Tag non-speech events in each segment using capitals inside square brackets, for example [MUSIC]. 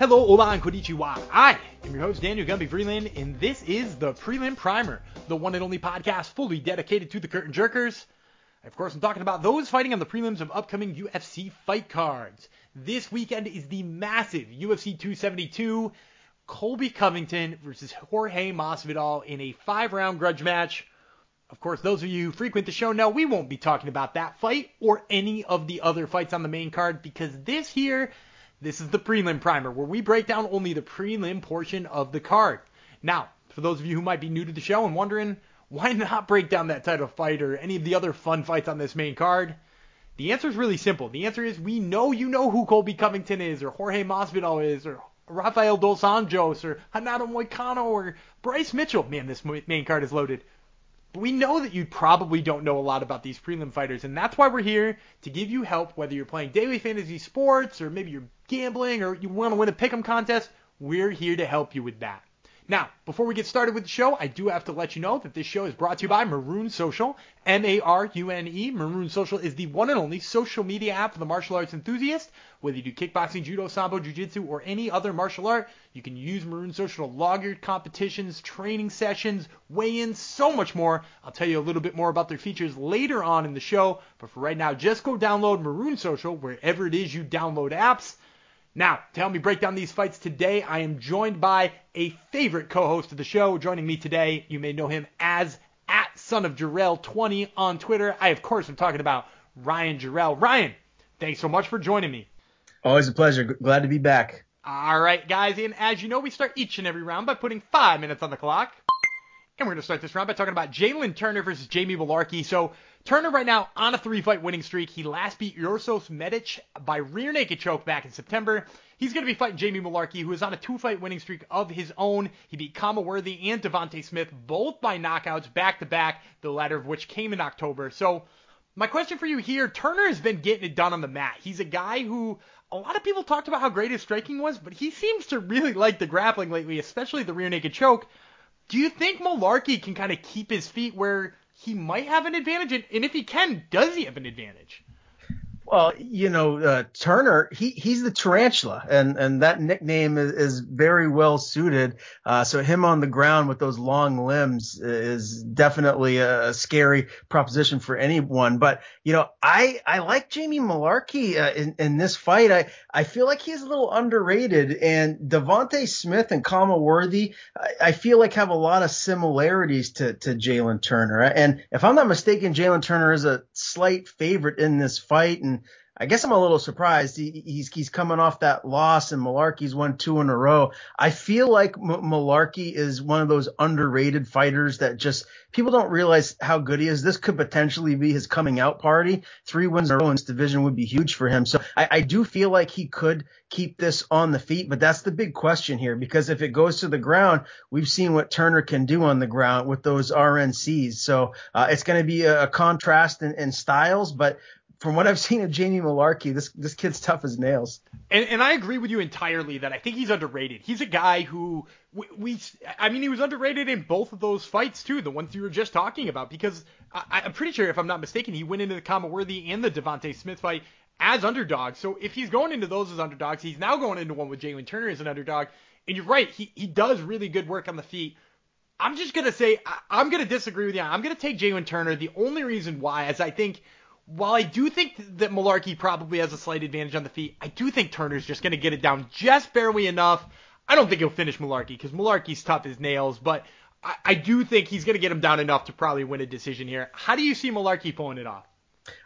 Hello, hola, and konnichiwa. I am your host, Daniel Gumby Freeland, and this is the Prelim Primer, the one and only podcast fully dedicated to the curtain jerkers. Of course, I'm talking about those fighting on the prelims of upcoming UFC fight cards. This weekend is the massive UFC 272, Colby Covington versus Jorge Masvidal in a five-round grudge match. Of course, those of you who frequent the show know we won't be talking about that fight or any of the other fights on the main card because this here, this is the prelim primer where we break down only the prelim portion of the card. Now, for those of you who might be new to the show and wondering, why not break down that title fight or any of the other fun fights on this main card? The answer is really simple. The answer is we know you know who Colby Covington is, or Jorge Masvidal is, or Rafael Dos Anjos, or Renato Moicano, or Bryce Mitchell. Man, this main card is loaded. But we know that you probably don't know a lot about these prelim fighters, and that's why we're here to give you help whether you're playing daily fantasy sports, or maybe you're gambling, or you want to win a pick'em contest. We're here to help you with that. Now, before we get started with the show, I do have to let you know that this show is brought to you by Marune Social, M-A-R-U-N-E. Marune Social is the one and only social media app for the martial arts enthusiast. Whether you do kickboxing, judo, sambo, jiu-jitsu, or any other martial art, you can use Marune Social to log your competitions, training sessions, weigh-ins, so much more. I'll tell you a little bit more about their features later on in the show, but for right now, just go download Marune Social wherever it is you download apps. Now, to help me break down these fights today, I am joined by a favorite co-host of the show. Joining me today, you may know him as at son of Jarrell20 on Twitter. I, of course, am talking about Ryan Jarrell. Ryan, thanks so much for joining me. Always a pleasure. Glad to be back. All right, guys, and as you know, we start each and every round by putting five minutes on the clock. And we're going to start this round by talking about Jalen Turner versus Jamie Mullarkey. So Turner right now on a three-fight winning streak. He last beat Uros Medic by rear naked choke back in September. He's going to be fighting Jamie Mullarkey, who is on a two-fight winning streak of his own. He beat Khama Worthy and Devonte Smith both by knockouts back-to-back, the latter of which came in October. So my question for you here, Turner has been getting it done on the mat. He's a guy who a lot of people talked about how great his striking was, but he seems to really like the grappling lately, especially the rear naked choke. Do you think Mullarkey can kind of keep his feet where he might have an advantage? And, if he can, does he have an advantage? Well, you know, uh, Turner, he he's the tarantula, and and that nickname is, is very well suited. Uh, so him on the ground with those long limbs is definitely a, scary proposition for anyone. But you know, I I like Jamie Mullarkey uh, in in this fight. I I feel like he's a little underrated, and Devonte Smith and Khama Worthy, I, I feel like have a lot of similarities to to Jalen Turner. And if I'm not mistaken, Jalen Turner is a slight favorite in this fight, and I guess I'm a little surprised. He, he's he's coming off that loss, and Mullarkey's won two in a row. I feel like M- Mullarkey is one of those underrated fighters that just people don't realize how good he is. This could potentially be his coming out party. Three wins in a row in this division would be huge for him. So I, I do feel like he could keep this on the feet, but that's the big question here because if it goes to the ground, we've seen what Turner can do on the ground with those RNCs. So uh, it's going to be a, a contrast in, in styles, but from what I've seen of Jamie Mullarkey, this this kid's tough as nails. And, and I agree with you entirely that I think he's underrated. He's a guy who we, we, I mean, he was underrated in both of those fights too, the ones you were just talking about, because I, I'm pretty sure, if I'm not mistaken, he went into the Khama Worthy and the Devonte Smith fight as underdogs. So if he's going into those as underdogs, he's now going into one with Jalen Turner as an underdog. And you're right, he he does really good work on the feet. I'm just gonna say I, am gonna disagree with you. I'm gonna take Jalen Turner. The only reason why is I think while I do think that Mullarkey probably has a slight advantage on the feet, I do think Turner's just going to get it down just barely enough. I don't think he'll finish Mullarkey because Mullarkey's tough as nails, but I, I do think he's going to get him down enough to probably win a decision here. How do you see Mullarkey pulling it off?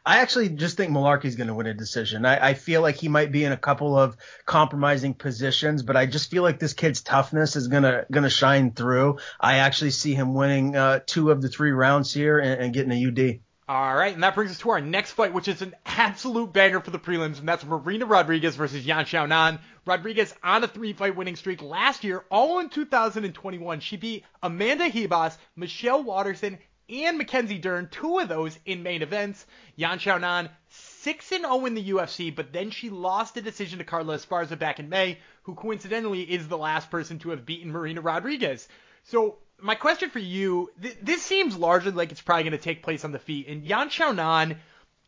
I actually just think Mullarkey's going to win a decision. I, I, feel like he might be in a couple of compromising positions, but I just feel like this kid's toughness is gonna gonna shine through. I actually see him winning uh, two of the three rounds here and, and getting a UD. All right, and that brings us to our next fight, which is an absolute banger for the prelims, and that's Marina Rodriguez versus Yan Xiaonan. Rodriguez on a three-fight winning streak last year, all in 2021. She beat Amanda Ribas, Michelle Waterson, and Mackenzie Dern, two of those in main events. Yan Xiaonan 6 0 in the UFC, but then she lost a decision to Carla Esparza back in May, who coincidentally is the last person to have beaten Marina Rodriguez. So my question for you, th- this seems largely like it's probably going to take place on the feet. And Yan Xiaonan,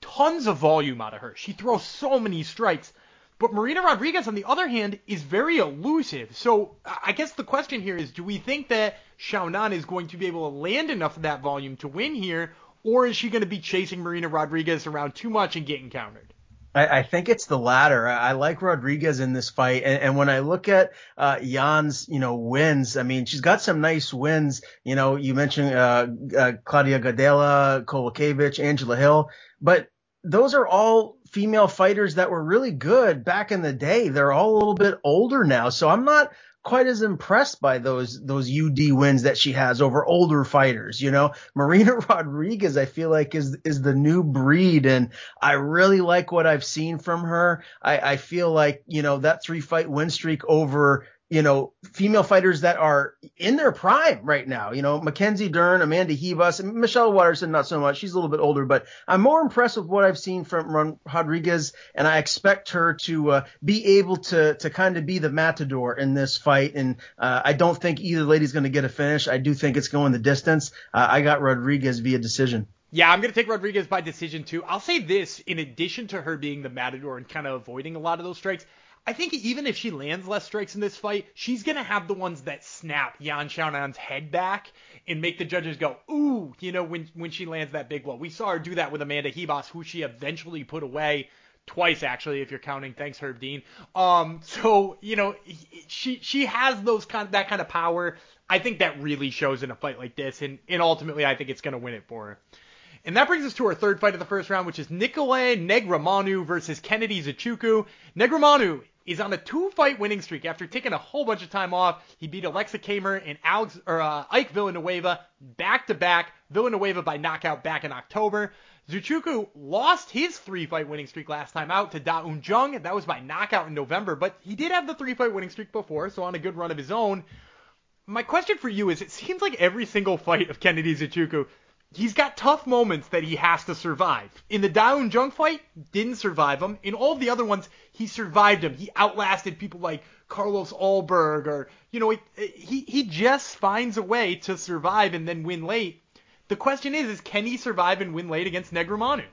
tons of volume out of her. She throws so many strikes. But Marina Rodriguez, on the other hand, is very elusive. So I guess the question here is, do we think that Xiaonan is going to be able to land enough of that volume to win here, or is she going to be chasing Marina Rodriguez around too much and getting countered? I, I think it's the latter. I, I, like Rodriguez in this fight, and, and when I look at uh, Yan's, you know, wins, I mean, she's got some nice wins. You know, you mentioned uh, uh, Claudia Gadelha, Kowalkiewicz, Angela Hill, but those are all female fighters that were really good back in the day. They're all a little bit older now, so I'm not quite as impressed by those those UD wins that she has over older fighters. You know, [LAUGHS] Marina Rodriguez, I feel like is is the new breed, and I really like what I've seen from her. I, I feel like you know that three fight win streak over you know, female fighters that are in their prime right now. You know, Mackenzie Dern, Amanda Ribas, and Michelle Waterson, not so much. She's a little bit older, but I'm more impressed with what I've seen from Rodriguez, and I expect her to uh, be able to to kind of be the matador in this fight. And uh, I don't think either lady's going to get a finish. I do think it's going the distance. Uh, I got Rodriguez via decision. Yeah, I'm going to take Rodriguez by decision too. I'll say this in addition to her being the matador and kind of avoiding a lot of those strikes, I think even if she lands less strikes in this fight, she's gonna have the ones that snap Yan Xiaonan's head back and make the judges go, ooh, you know, when when she lands that big blow. We saw her do that with Amanda Ribas, who she eventually put away twice actually, if you're counting. Thanks, Herb Dean. Um, so you know, she she has those kind that kind of power. I think that really shows in a fight like this, and and ultimately, I think it's gonna win it for her. And that brings us to our third fight of the first round, which is Nicolae Negumereanu versus Kennedy Nzechukwu. Negumereanu is on a two-fight winning streak after taking a whole bunch of time off. He beat Aleksa Camur and Alex or uh, Ike Villanueva back-to-back. Villanueva by knockout back in October. Nzechukwu lost his three-fight winning streak last time out to Da Un Jung. That was by knockout in November, but he did have the three-fight winning streak before, so on a good run of his own. My question for you is: It seems like every single fight of Kennedy Nzechukwu he's got tough moments that he has to survive. In the Da Un Jung fight, didn't survive him. In all the other ones, he survived him. He outlasted people like Carlos Ulberg or, you know, he, he, he just finds a way to survive and then win late. The question is, is can he survive and win late against Negumereanu?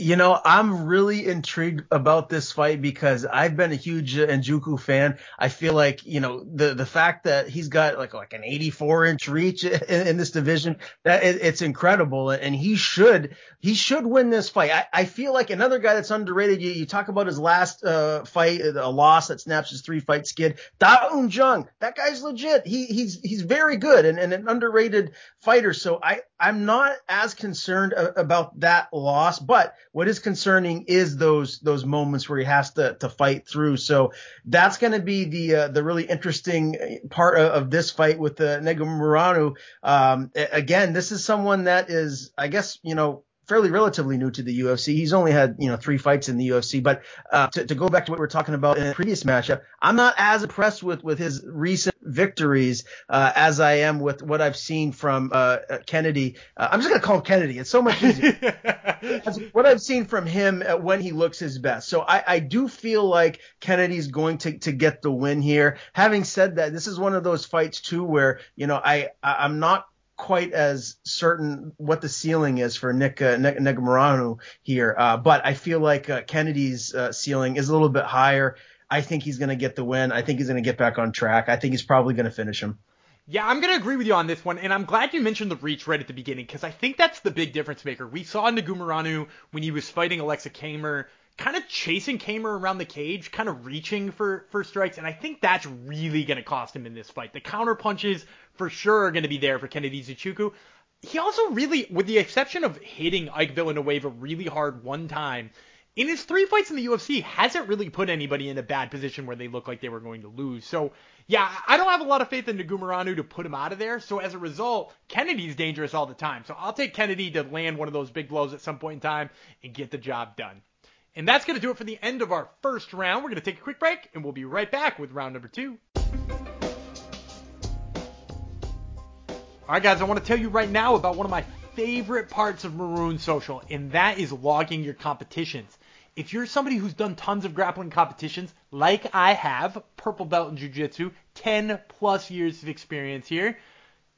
You know, I'm really intrigued about this fight because I've been a huge Nzechukwu fan. I feel like, you know, the the fact that he's got like like an 84 inch reach in, in this division, that it, it's incredible, and he should he should win this fight. I, I feel like another guy that's underrated. You, you talk about his last uh, fight, a loss that snaps his three fight skid. Da Un Jung, that guy's legit. He he's he's very good and, and an underrated fighter. So I I'm not as concerned about that loss, but what is concerning is those those moments where he has to to fight through. So that's going to be the uh, the really interesting part of, of this fight with uh, Negumereanu. Um, again, this is someone that is, I guess, you know, fairly relatively new to the UFC. He's only had you know three fights in the UFC. But uh, to, to, go back to what we are talking about in the previous matchup, I'm not as impressed with with his recent victories uh, as I am with what I've seen from uh, Kennedy. Uh, I'm just gonna call him Kennedy. It's so much [LAUGHS] easier. what I've seen from him when he looks his best. So I, I do feel like Kennedy's going to to get the win here. Having said that, this is one of those fights too where you know I I'm not quite as certain what the ceiling is for Nick uh, Nick here, uh, but I feel like uh, Kennedy's uh, ceiling is a little bit higher. I think he's going to get the win. I think he's going to get back on track. I think he's probably going to finish him. Yeah, I'm going to agree with you on this one, and I'm glad you mentioned the reach right at the beginning because I think that's the big difference maker. We saw Negumereanu when he was fighting Aleksa Camur kind of chasing Camur around the cage, kind of reaching for for strikes, and I think that's really going to cost him in this fight. The counter punches for sure are going to be there for Kennedy Nzechukwu. He also really, with the exception of hitting Ike Villanueva really hard one time, in his three fights in the UFC, hasn't really put anybody in a bad position where they look like they were going to lose. So, yeah, I don't have a lot of faith in Negumereanu to put him out of there. So, as a result, Kennedy's dangerous all the time. So, I'll take Kennedy to land one of those big blows at some point in time and get the job done. And that's going to do it for the end of our first round. We're going to take a quick break, and we'll be right back with round number two. All right, guys, I want to tell you right now about one of my favorite parts of Marune Social, and that is logging your competitions. If you're somebody who's done tons of grappling competitions, like I have, purple belt in jiu-jitsu, 10 plus years of experience here,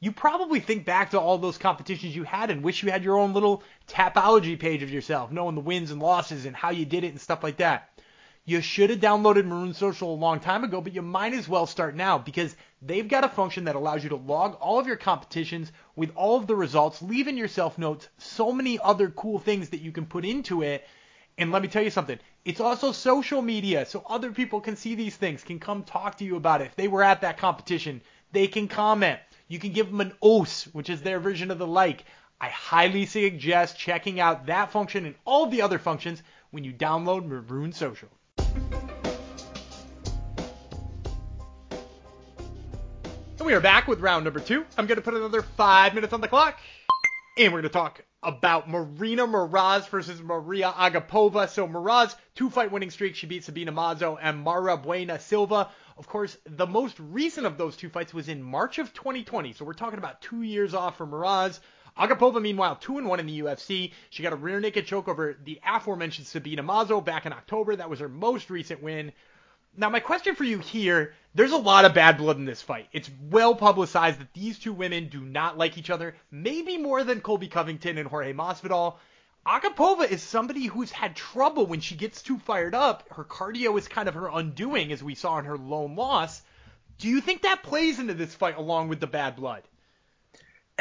you probably think back to all those competitions you had and wish you had your own little tapology page of yourself, knowing the wins and losses and how you did it and stuff like that. You should have downloaded Marune Social a long time ago, but you might as well start now because they've got a function that allows you to log all of your competitions with all of the results, leave in your notes, so many other cool things that you can put into it. And let me tell you something, it's also social media, so other people can see these things, can come talk to you about it. If they were at that competition, they can comment. You can give them an OS, which is their version of the like. I highly suggest checking out that function and all the other functions when you download Marune Social. And we are back with round number two. I'm going to put another five minutes on the clock. And we're going to talk about Marina Moroz versus Maria Agapova. So Moroz, two fight winning streak. She beat Sabina Mazo and Mayra Bueno Silva. Of course, the most recent of those two fights was in March of 2020. So we're talking about two years off for Moroz. Agapova, meanwhile, 2 and 1 in the UFC. She got a rear naked choke over the aforementioned Sabina Mazo back in October. That was her most recent win. Now, my question for you here there's a lot of bad blood in this fight. It's well publicized that these two women do not like each other, maybe more than Colby Covington and Jorge Masvidal. Agapova is somebody who's had trouble when she gets too fired up. Her cardio is kind of her undoing, as we saw in her lone loss. Do you think that plays into this fight along with the bad blood?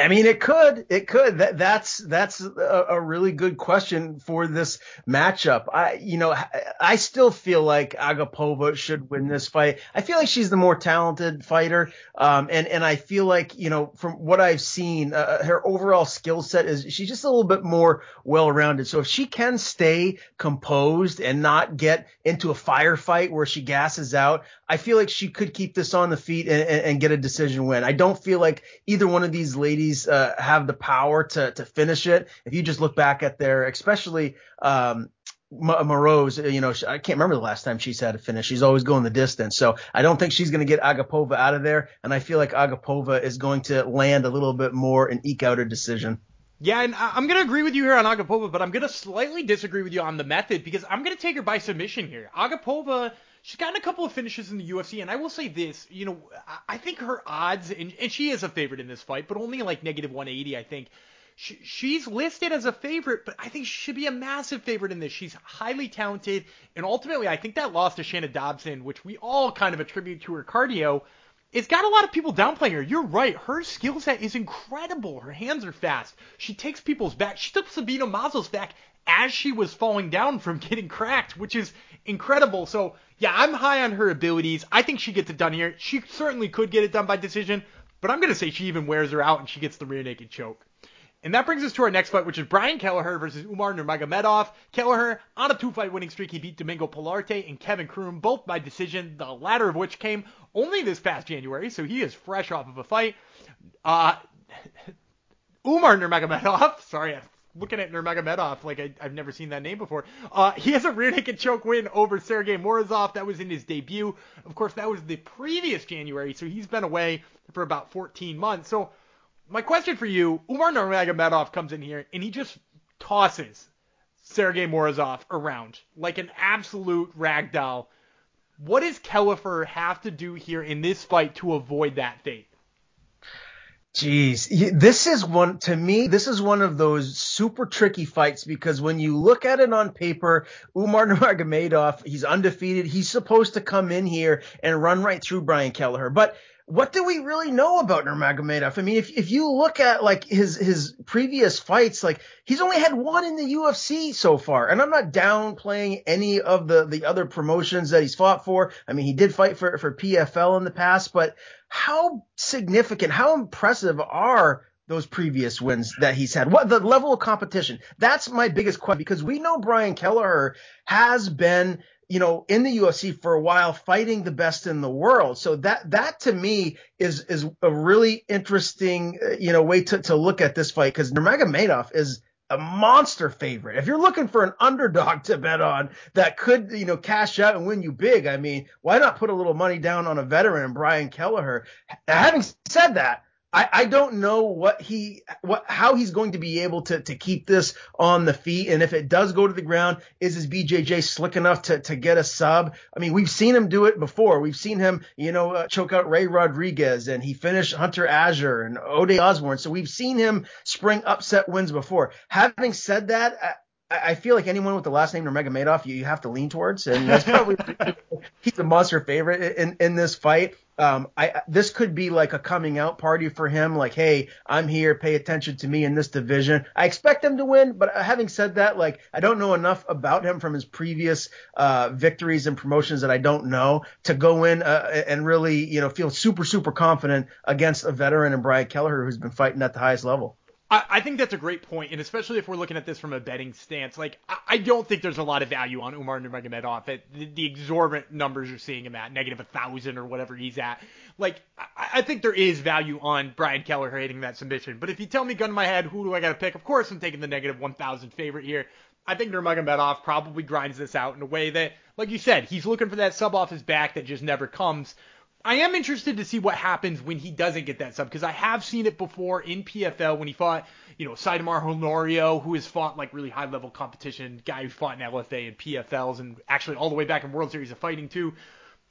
I mean, it could, it could. That that's that's a, a, really good question for this matchup. I, you know, I still feel like Agapova should win this fight. I feel like she's the more talented fighter, um, and and I feel like you know from what I've seen, uh, her overall skill set is she's just a little bit more well-rounded. So if she can stay composed and not get into a firefight where she gasses out, I feel like she could keep this on the feet and, and, and get a decision win. I don't feel like either one of these ladies ladies uh, have the power to to finish it. If you just look back at their, especially um, Moroz, you know, I can't remember the last time she's had a finish. She's always going the distance. So I don't think she's going to get Agapova out of there. And I feel like Agapova is going to land a little bit more and eke out a decision. Yeah, and I'm going to agree with you here on Agapova, but I'm going to slightly disagree with you on the method because I'm going to take her by submission here. Agapova she's gotten a couple of finishes in the UFC, and I will say this, you know, I think her odds, and, and she is a favorite in this fight, but only like negative 180, I think. She, she's listed as a favorite, but I think she should be a massive favorite in this. She's highly talented, and ultimately, I think that loss to Shanna Dobson, which we all kind of attribute to her cardio, it's got a lot of people downplaying her. You're right. Her skill set is incredible. Her hands are fast. She takes people's back. She took Sabina Mazo's back as she was falling down from [LAUGHS] getting cracked, which is incredible. So, yeah, I'm high on her abilities. I think she gets it done here. She certainly could get it done by decision, but I'm going to say she even wears her out and she gets the rear naked choke. And that brings us to our next fight, which is Brian Kelleher versus Umar Nurmagomedov. Kelleher on a two-fight winning streak. He beat Domingo Pilarte and Kevin Croom, both by decision, the latter of which came only this past January, so he is fresh off of a fight. Uh, [LAUGHS] Umar Nurmagomedov, [LAUGHS] sorry, I'm looking at Nurmagomedov like I, have never seen that name before. Uh, he has a rear naked choke win over Sergey Morozov. That was in his debut. Of course, that was the previous January, so he's been away for about 14 months. So my question for you, Umar Nurmagomedov comes in here and he just tosses Sergey Morozov around like an absolute ragdoll. What does Kelleher have to do here in this fight to avoid that fate? Jeez, this is one to me. This is one of those super tricky fights because when you look at it on paper, Umar [LAUGHS] Nurmagomedov, he's undefeated. He's supposed to come in here and run right through Brian Kelleher, but what do we really know about Nurmagomedov? I mean, if if you look at like his his previous fights, like he's only had one in the UFC so far, and I'm not downplaying any of the the other promotions that he's fought for. I mean, he did fight for for PFL in the past, but how significant, how impressive are those previous wins that he's had? What the level of competition? That's my biggest question because we know Brian Kelleher has been you know, in the UFC for a while, fighting the best in the world. So that that to me is is a really interesting, uh, you know, way to to look at this fight because Nurmagomedov is a monster favorite. If you're looking for an underdog to bet on that could, you know, cash out and win you big, I mean, why not put a little money down on a veteran, Brian Kelleher? Having said that, I, I don't know what he what how he's going to be able to to keep this on the feet. And if it does go to the ground is his BJJ slick enough to to get a sub? I mean we've seen him do it before. We've seen him you know uh, choke out Ray Rodriguez and he finished Hunter Azure and Ode Osborne so we've seen him spring upset wins before. Having said that I feel like anyone with the last name Nurmagomedov, you, you have to lean towards, and that's probably [LAUGHS] he's a monster favorite in in this fight. Um, I this could be like a coming out party for him. Like, hey, I'm here. Pay attention to me in this division. I expect him to win, but having said that, like, I don't know enough about him from his previous uh, victories and promotions that I don't know to go in uh, and really, you know, feel super super confident against a veteran and Brian Kelleher who's been fighting at the highest level. I, I think that's a great point, and especially if we're looking at this from a betting stance, like I, I don't think there's a lot of value on Umar Nurmagomedov at the, the exorbitant numbers you're seeing him at, negative a thousand or whatever he's at. Like I, I think there is value on Brian Kelleher hitting that submission, but if you tell me gun to my head, who do I got to pick? Of course, I'm taking the negative 1,000 favorite here. I think Nurmagomedov probably grinds this out in a way that, like you said, he's looking for that sub off his back that just never comes. I am interested to see what happens when he doesn't get that sub because I have seen it before in PFL when he fought, you know, Sidemar Honorio, who has fought like really high level competition, guy who fought in LFA and PFLs and actually all the way back in World Series of Fighting too,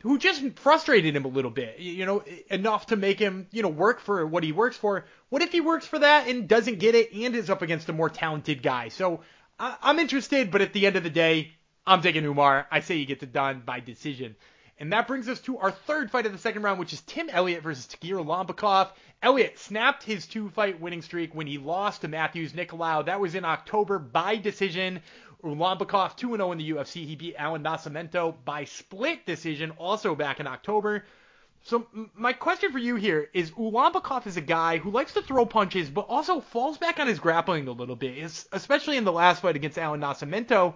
who just frustrated him a little bit, you know, enough to make him, you know, work for what he works for. What if he works for that and doesn't get it and is up against a more talented guy? So I- I'm interested, but at the end of the day, I'm taking Umar. I say he gets it done by decision. And that brings us to our third fight of the second round, which is Tim Elliott versus Tagir Ulanbekov. Elliott snapped his two-fight winning streak when he lost to Matheus Nicolau. That was in October by decision. Ulanbekov 2-0 in the UFC. He beat Alan Nascimento by split decision, also back in October. So my question for you here is Ulanbekov is a guy who likes to throw punches, but also falls back on his grappling a little bit, especially in the last fight against Alan Nascimento.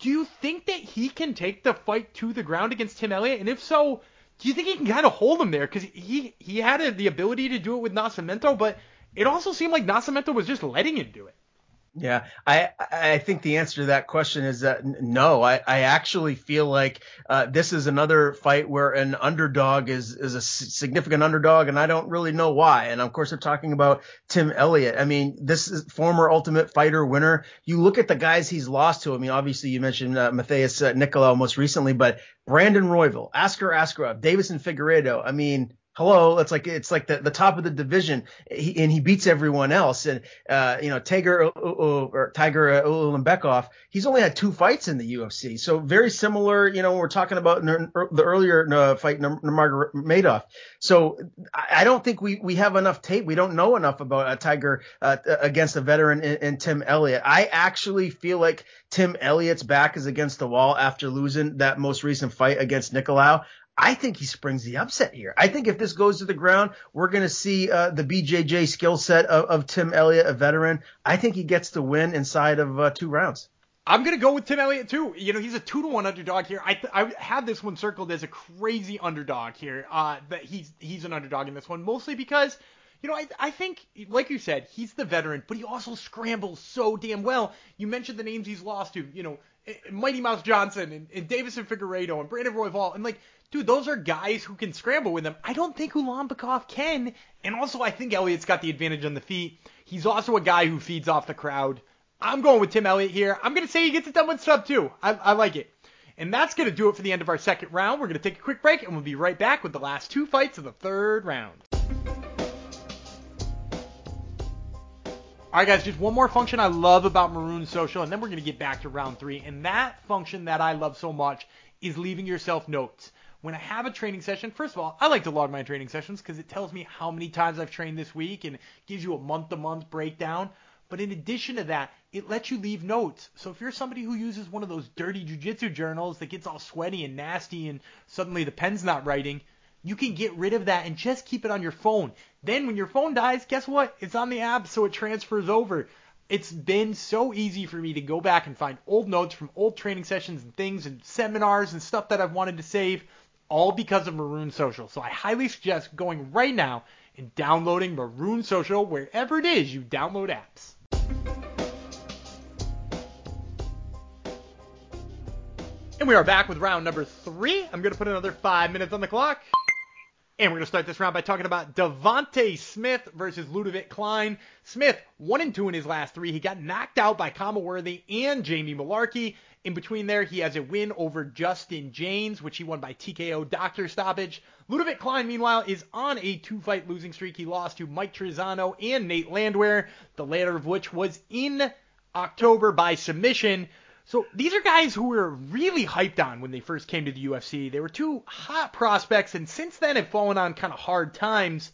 Do you think that he can take the fight to the ground against Tim Elliott? And if so, do you think he can kind of hold him there? Because he he had a, the ability to do it with Nascimento, but it also seemed like Nascimento was just letting him do it. Yeah, I I think the answer to that question is that no. I, I actually feel like uh, this is another fight where an underdog is is a significant underdog, and I don't really know why. And of course, they're talking about Tim Elliott. I mean, this is former Ultimate Fighter winner. You look at the guys he's lost to. I mean, obviously you mentioned uh, Matheus uh, Nicolau most recently, but Brandon Royval, Askar Askarov, Deiveson Figueiredo. I mean, hello it's like it's like the, the top of the division. He, and he beats everyone else. And uh, you know Tiger uh, uh, or Tiger Ulanbekov he's only had two fights in the UFC so very similar you know we're talking about the earlier uh, fight Madoff. So I don't think we we have enough tape. We don't know enough about a Tiger uh, against a veteran in, in Tim Elliott. I actually feel like Tim Elliott's back is against the wall after losing that most recent fight against Nicolau I think he springs the upset here. I think if this goes to the ground, we're going to see uh, the BJJ skill set of, of, Tim Elliott, a veteran. I think he gets the win inside of uh, two rounds. I'm gonna go with Tim Elliott too. You know, he's a two to one underdog here. I th- I have this one circled as a crazy underdog here. Uh, but he's he's an underdog in this one mostly because you know, I, I think, like you said, he's the veteran, but he also scrambles so damn well. You mentioned the names he's lost to, you know, eh, Mighty Mouse Johnson and, and Deiveson Figueiredo and Brandon Royval, and like dude, those are guys who can scramble with them. I don't think Ulanbekov can. And also, I think Elliott's got the advantage on the feet. He's also a guy who feeds off the crowd. I'm going with Tim Elliott here. I'm going to say he gets it done with sub two. I, I like it. And that's going to do it for the end of our second round. We're going to take a quick break and we'll be right back with the last two fights of the third round. All right, guys, just one more function I love about Marune Social, and then we're going to get back to round three. And that function that I love so much is leaving yourself notes when I have a training session, first of all, I like to log my training sessions because it tells me how many times I've trained this week and gives you a month to month breakdown. But in addition to that, it lets you leave notes. So if you're somebody who uses one of those dirty jujitsu journals that gets all sweaty and nasty and suddenly the pen's not writing, you can get rid of that and just keep it on your phone. Then when your phone dies, guess what? It's on the app so it transfers over. It's been so easy for me to go back and find old notes from old training sessions and things and seminars and stuff that I've wanted to save all because of Marune Social. So I highly suggest going right now and downloading Marune Social wherever it is you download apps. And we are back with round number three. I'm going to put another five minutes on the clock. And we're going to start this round by talking about Devonte Smith versus Ludovit Klein. Smith, 1 and 2 in his last three. He got knocked out by Khama Worthy and Jamie Mullarkey. In between there, he has a win over Justin Jaynes, which he won by TKO doctor stoppage. Ludovit Klein, meanwhile, is on a two-fight losing streak. He lost to Mike Trizano and Nate Landwehr, the latter of which was in October by submission. So these are guys who were really hyped on when they first came to the UFC. They were two hot prospects, and since then have fallen on kind of hard times.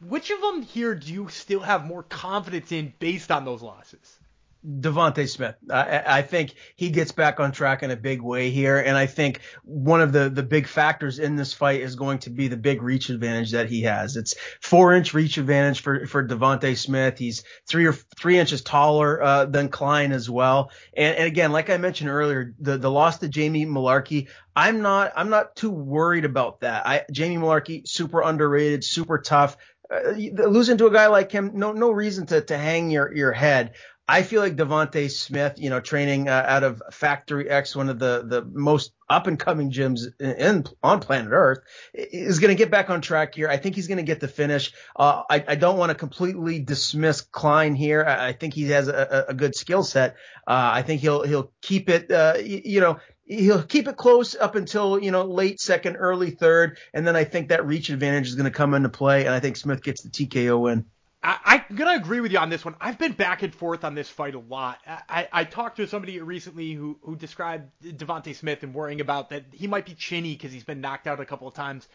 Which of them here do you still have more confidence in based on those losses? Devonte Smith. I, I, think he gets back on track in a big way here, and I think one of the the big factors in this fight is going to be the big reach advantage that he has. It's four inch reach advantage for for Devonte Smith. He's three or three inches taller uh, than Klein as well. And, and again, like I mentioned earlier, the the loss to Jamie Mullarkey. I'm not I'm not too worried about that. I Jamie Mullarkey super underrated, super tough. Uh, losing to a guy like him, no no reason to to hang your your head. I feel like Devonte Smith, you know, training uh, out of Factory X, one of the the most up and coming gyms in, in, on planet Earth, is going to get back on track here. I think he's going to get the finish. Uh, I, I, don't want to completely dismiss Klein here. I, I think he has a, a good skill set. Uh, I think he'll he'll keep it. Uh, you know, he'll keep it close up until you know late second, early third, and then I think that reach advantage is going to come into play, and I think Smith gets the TKO win. I, am gonna agree with you on this one. I've been back and forth on this fight a lot. I, I talked to somebody recently who who described Devonte Smith and worrying about that he might be chinny because he's been knocked out a couple of times.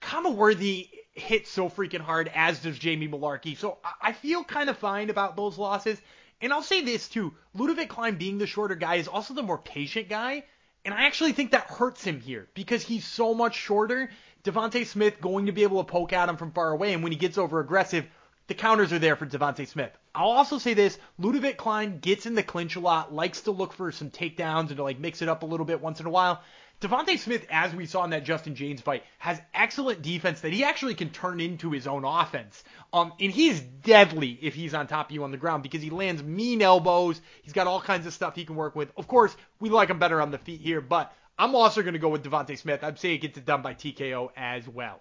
Khama Worthy hits so freaking hard, as does Jamie Mullarkey. So I, I feel kind of fine about those losses. And I'll say this too: Ludovit Klein being the shorter guy is also the more patient guy. And I actually think that hurts him here because he's so much shorter. Devonte Smith going to be able to poke at him from far away, and when he gets over aggressive, the counters are there for Devonte Smith. I'll also say this: Ludovit Klein gets in the clinch a lot, likes to look for some takedowns and to like mix it up a little bit once in a while. Devonte Smith, as we saw in that Justin Jaynes fight, has excellent defense that he actually can turn into his own offense. Um, and he's deadly if he's on top of you on the ground because he lands mean elbows. He's got all kinds of stuff he can work with. Of course, we like him better on the feet here, but I'm also going to go with Devonte Smith. I'd say he gets it done by TKO as well.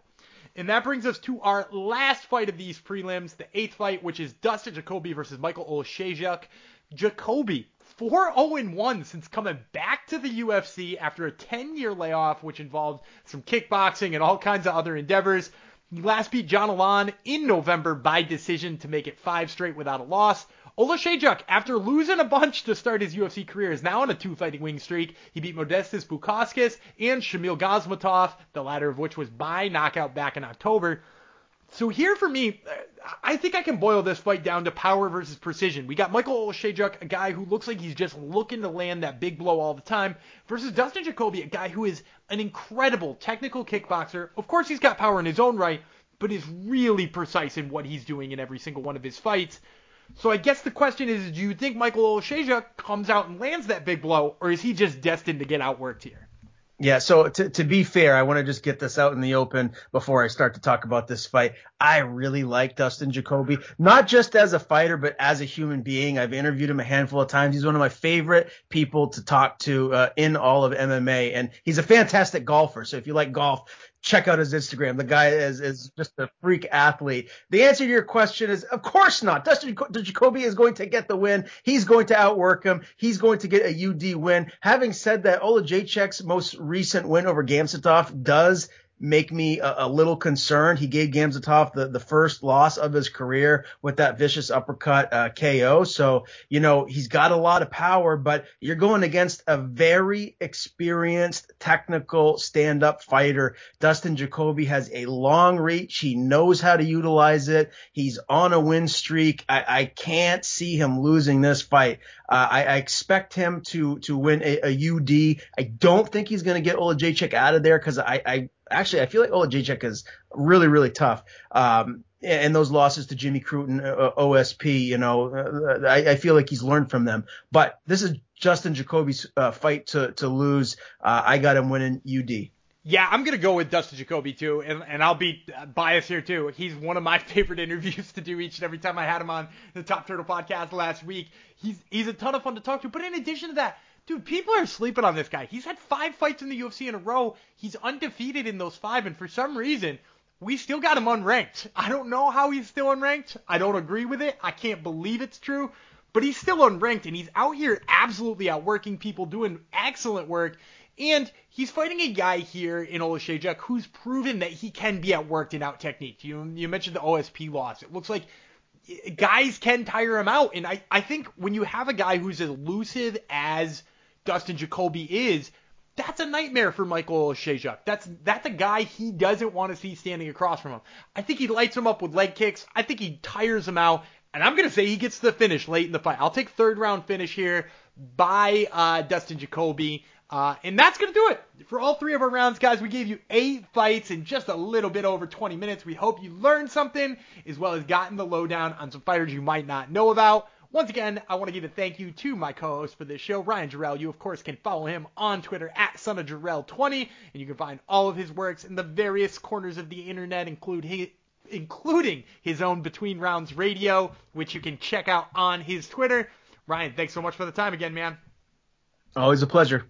And that brings us to our last fight of these prelims, the eighth fight, which is Dustin Jacoby versus Michael Oleksiejczuk. Jacoby, 4-0-1 since coming back to the UFC after a 10-year layoff, which involved some kickboxing and all kinds of other endeavors. He last beat John Allan in November by decision to make it five straight without a loss. Oleksiejczuk, after losing a bunch to start his UFC career, is now on a two-fighting win streak. He beat Modestas Bukauskas and Shamil Gamzatov, the latter of which was by knockout back in October. So here for me, I think I can boil this fight down to power versus precision. We got Michael Oleksiejczuk, a guy who looks like he's just looking to land that big blow all the time, versus Dustin Jacoby, a guy who is an incredible technical kickboxer. Of course, he's got power in his own right, but is really precise in what he's doing in every single one of his fights. So I guess the question is, do you think Michael Oleksiejczuk comes out and lands that big blow, or is he just destined to get outworked here? Yeah, so to, to be fair, I want to just get this out in the open before I start to talk about this fight. I really like Dustin Jacoby, not just as a fighter, but as a human being. I've interviewed him a handful of times. He's one of my favorite people to talk to uh, in all of MMA, and he's a fantastic golfer. So if you like golf, check out his Instagram. The guy is is just a freak athlete. The answer to your question is, of course not. Dustin Jacoby is going to get the win. He's going to outwork him. He's going to get a UD win. Having said that, Oleksiejczuk's most recent win over Gamzatov does make me a, a, little concerned. He gave Gamzatov the, the first loss of his career with that vicious uppercut uh, KO. So, you know, he's got a lot of power, but you're going against a very experienced technical stand up fighter. Dustin Jacoby has a long reach. He knows how to utilize it. He's on a win streak. I, I can't see him losing this fight. Uh, I, I, expect him to to win a, a UD. I don't think he's going to get Oleksiejczuk out of there because I, I actually I feel like Oleksiejczuk is really really tough. Um, and those losses to Jimmy Cruton, uh, OSP, you know, uh, I, I, feel like he's learned from them. But this is Dustin Jacoby's uh, fight to to lose. Uh, I got him winning UD. Yeah, I'm gonna go with Dustin Jacoby too, and, and I'll be biased here too. He's one of my [LAUGHS] favorite interviews to do each and every time I had him on the Top Turtle podcast last week. He's he's a ton of fun to talk to. But in addition to that, Dude, people are sleeping on this guy. He's had five fights in the UFC in a row. He's undefeated in those five, and for some reason, we still got him unranked. I don't know how he's still unranked. I don't agree with it. I can't believe it's true. But he's still unranked, and he's out here absolutely outworking people, doing excellent work. And he's fighting a guy here in Oleksiejczuk who's proven that he can be outworked and out technique. You you mentioned the OSP loss. It looks like guys can tire him out. And I, I think when you have a guy who's as elusive as Dustin Jacoby is, that's a nightmare for Michael Shejuk. That's that's a guy he doesn't want to see standing across from him. I think he lights him up with leg kicks. I think he tires him out. And I'm gonna say he gets the finish late in the fight. I'll take third round finish here by uh, Dustin Jacoby. Uh, and that's going to do it for all three of our rounds, guys. We gave you eight fights in just a little bit over 20 minutes. We hope you learned something as well as gotten the lowdown on some fighters you might not know about. Once again, I want to give a thank you to my co-host for this show, Ryan Jarrell. You, of course, can follow him on Twitter at sonofjarrell20, and you can find all of his works in the various corners of the internet, include his, including his own Between Rounds Radio, which you can check out on his Twitter. Ryan, thanks so much for the time again, man. Always a pleasure.